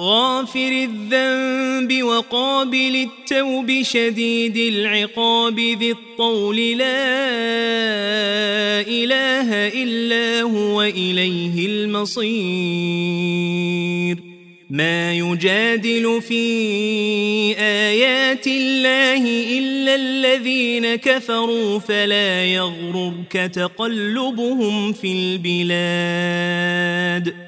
غافر الذنب وقابل التوب شديد العقاب ذي الطول لا إله إلا هو إليه المصير. ما يجادل في آيات الله إلا الذين كفروا فلا يغررك تقلبهم في البلاد.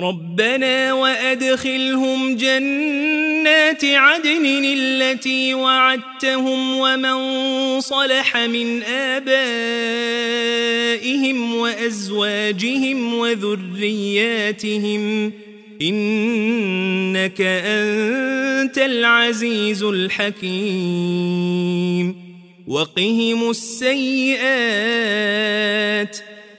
ربنا وأدخلهم جنات عدن التي وعدتهم ومن صلح من آبائهم وأزواجهم وذرياتهم إنك أنت العزيز الحكيم وقهم السيئات ۖ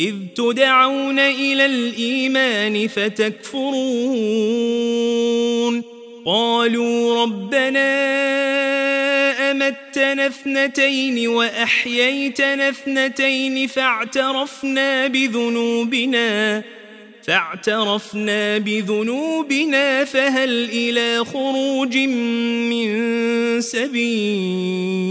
إذ تدعون إلى الإيمان فتكفرون. قالوا ربنا أمتنا اثنتين وأحييتنا اثنتين فاعترفنا بذنوبنا فاعترفنا بذنوبنا فهل إلى خروج من سبيل؟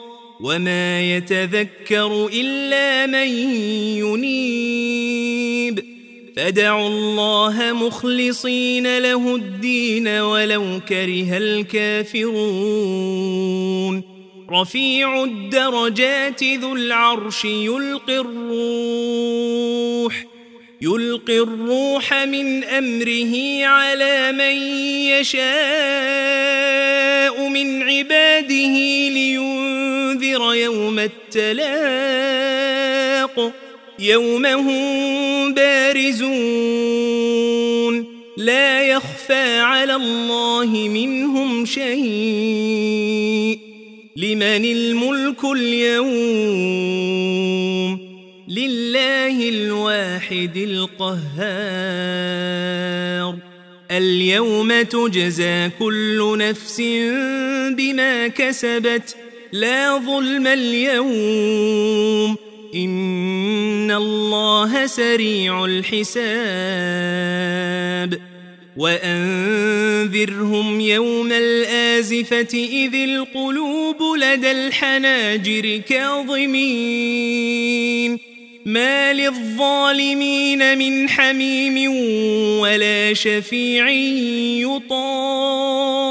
وما يتذكر إلا من ينيب فدعوا الله مخلصين له الدين ولو كره الكافرون رفيع الدرجات ذو العرش يلقي الروح يلقي الروح من أمره على من يشاء من عباده لينذر يوم التلاق يوم هم بارزون. لا يخفى على الله منهم شيء. لمن الملك اليوم؟ لله الواحد القهار. اليوم تجزى كل نفس بما كسبت لا ظلم اليوم. إن الله سريع الحساب. وأنذرهم يوم الآزفة إذ القلوب لدى الحناجر كاظمين. ما للظالمين من حميم ولا شفيع يطاع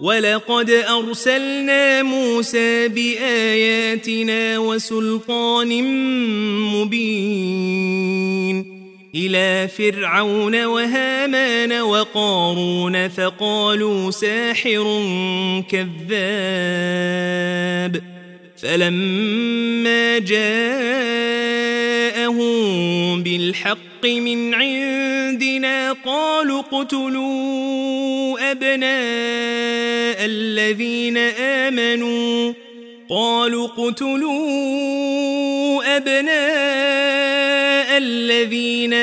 ولقد أرسلنا موسى بآياتنا وسلطان مبين إلى فرعون وهامان وقارون فقالوا ساحر كذاب فلما جاءهم بالحق من عندنا قالوا اقتلوا أبناء الذين آمنوا قالوا اقتلوا أبناء الذين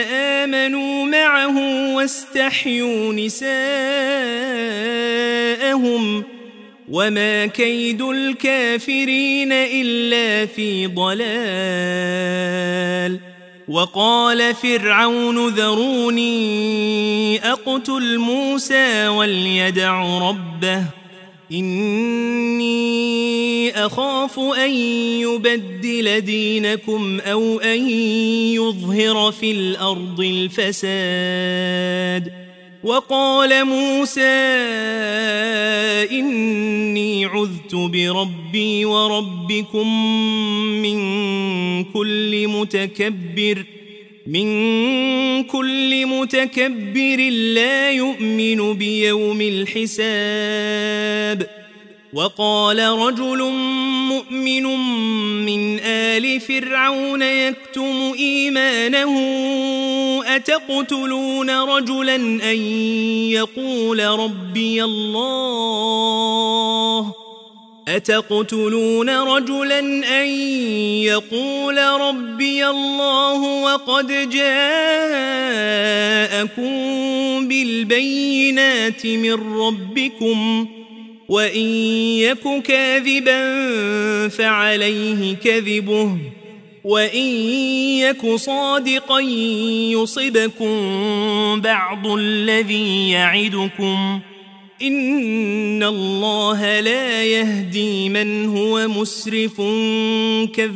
آمنوا معه واستحيوا نساءهم وما كيد الكافرين إلا في ضلال وقال فرعون ذروني أقتل موسى وليدع ربه إني أخاف أن يبدل دينكم أو أن يظهر في الأرض الفساد وقال موسى إني عذت بربي وربكم من كل متكبر ۖ من كل متكبر لا يؤمن بيوم الحساب. وقال رجل مؤمن من آل فرعون يكتم إيمانه أتقتلون رجلا أن يقول ربي الله؟ أتقتلون رجلا أن يقول ربي الله وقد جاءكم بالبينات من ربكم وإن يك كاذبا فعليه كذبه. وإن يك صادقا يصبكم بعض الذي يعدكم ۖ إن الله لا يهدي من هو مسرف كذاب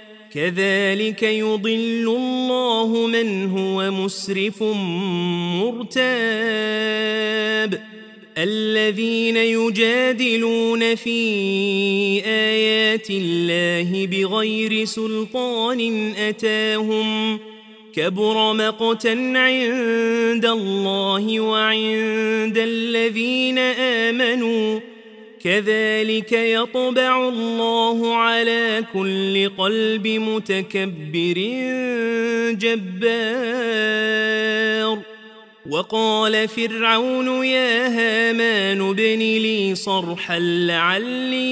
كذلك يضل الله من هو مسرف مرتاب. الذين يجادلون في آيات الله بغير سلطان أتاهم كبر مقتا عند الله وعند الذين آمنوا كذلك يطبع الله على كل قلب متكبر جبار. وقال فرعون يا هامان ابن لي صرحا لعلي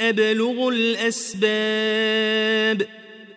أبلغ الأسباب.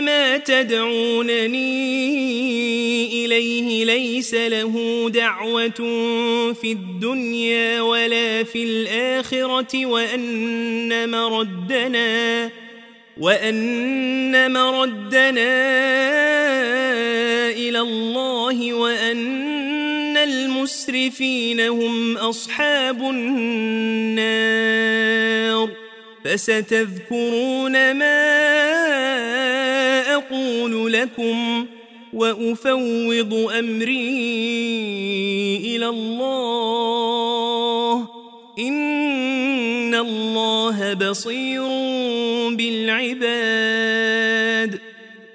ما تدعونني إليه ليس له دعوة في الدنيا ولا في الآخرة وأن مردنا وأن مردنا إلى الله وأن المسرفين هم أصحاب النار فستذكرون ما أقول لكم وأفوض أمري إلى الله. إن الله بصير بالعباد.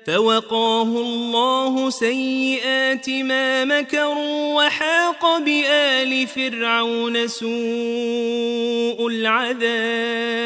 فوقاه الله سيئات ما مكروا وحاق بآل فرعون سوء العذاب.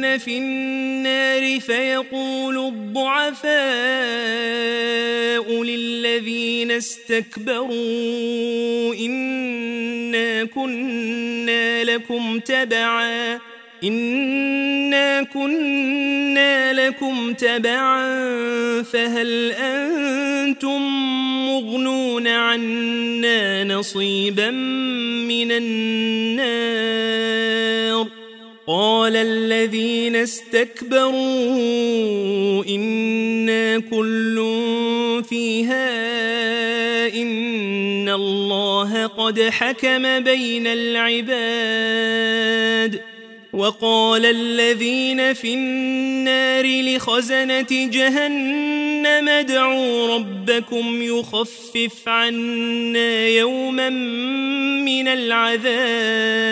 في النار فيقول الضعفاء للذين استكبروا إنا كنا لكم تبعا إنا كنا لكم تبعا فهل أنتم مغنون عنا نصيبا من النار؟ قال الذين استكبروا إنا كل فيها إن الله قد حكم بين العباد وقال الذين في النار لخزنة جهنم ادعوا ربكم يخفف عنا يوما من العذاب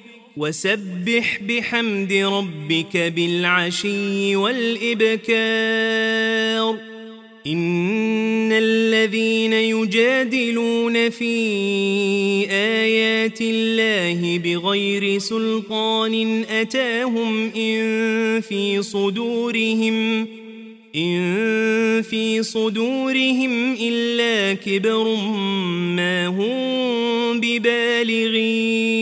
وسبح بحمد ربك بالعشي والإبكار. إن الذين يجادلون في آيات الله بغير سلطان أتاهم إن في صدورهم إن في صدورهم إلا كبر ما هم ببالغيه.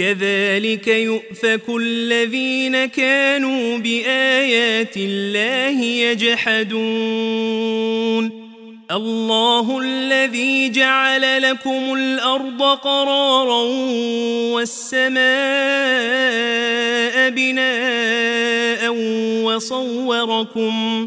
كذلك يؤفك الذين كانوا بآيات الله يجحدون. الله الذي جعل لكم الأرض قرارا والسماء بناء وصوركم وصوركم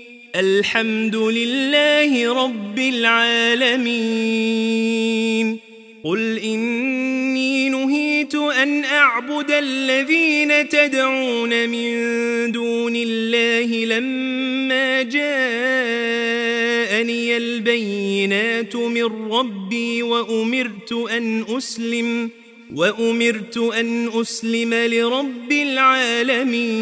الحمد لله رب العالمين. قل إني نهيت أن أعبد الذين تدعون من دون الله لما جاءني البينات من ربي وأمرت أن أسلم وأمرت أن أسلم لرب العالمين.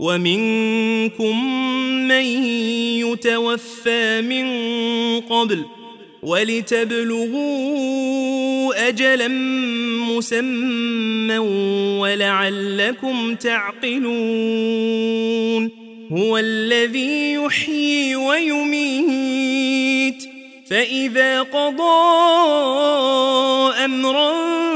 ومنكم من يتوفى من قبل ولتبلغوا أجلا مسمى ولعلكم تعقلون هو الذي يحيي ويميت فإذا قضى أمرا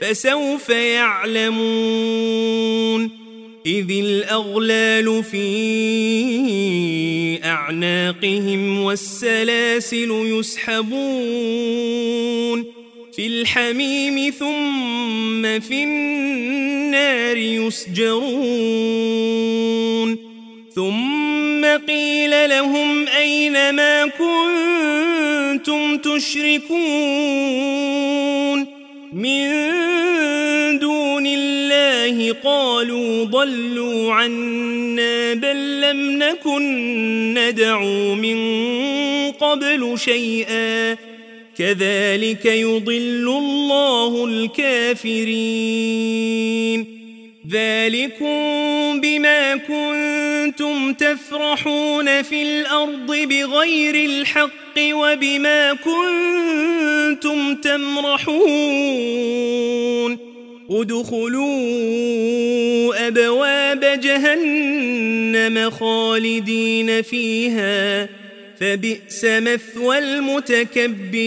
فسوف يعلمون إذ الأغلال في أعناقهم والسلاسل يسحبون في الحميم ثم في النار يسجرون ثم قيل لهم أين ما كنتم تشركون من دون الله قالوا ضلوا عنا بل لم نكن ندعو من قبل شيئا كذلك يضل الله الكافرين ذلكم بما كنتم تفرحون في الأرض بغير الحق وبما كنتم تمرحون ادخلوا أبواب جهنم خالدين فيها فبئس مثوى المتكبرين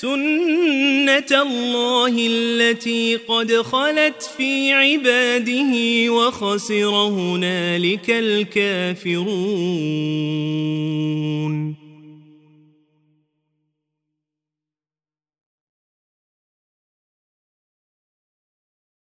سنة الله التي قد خلت في عباده وخسر هنالك الكافرون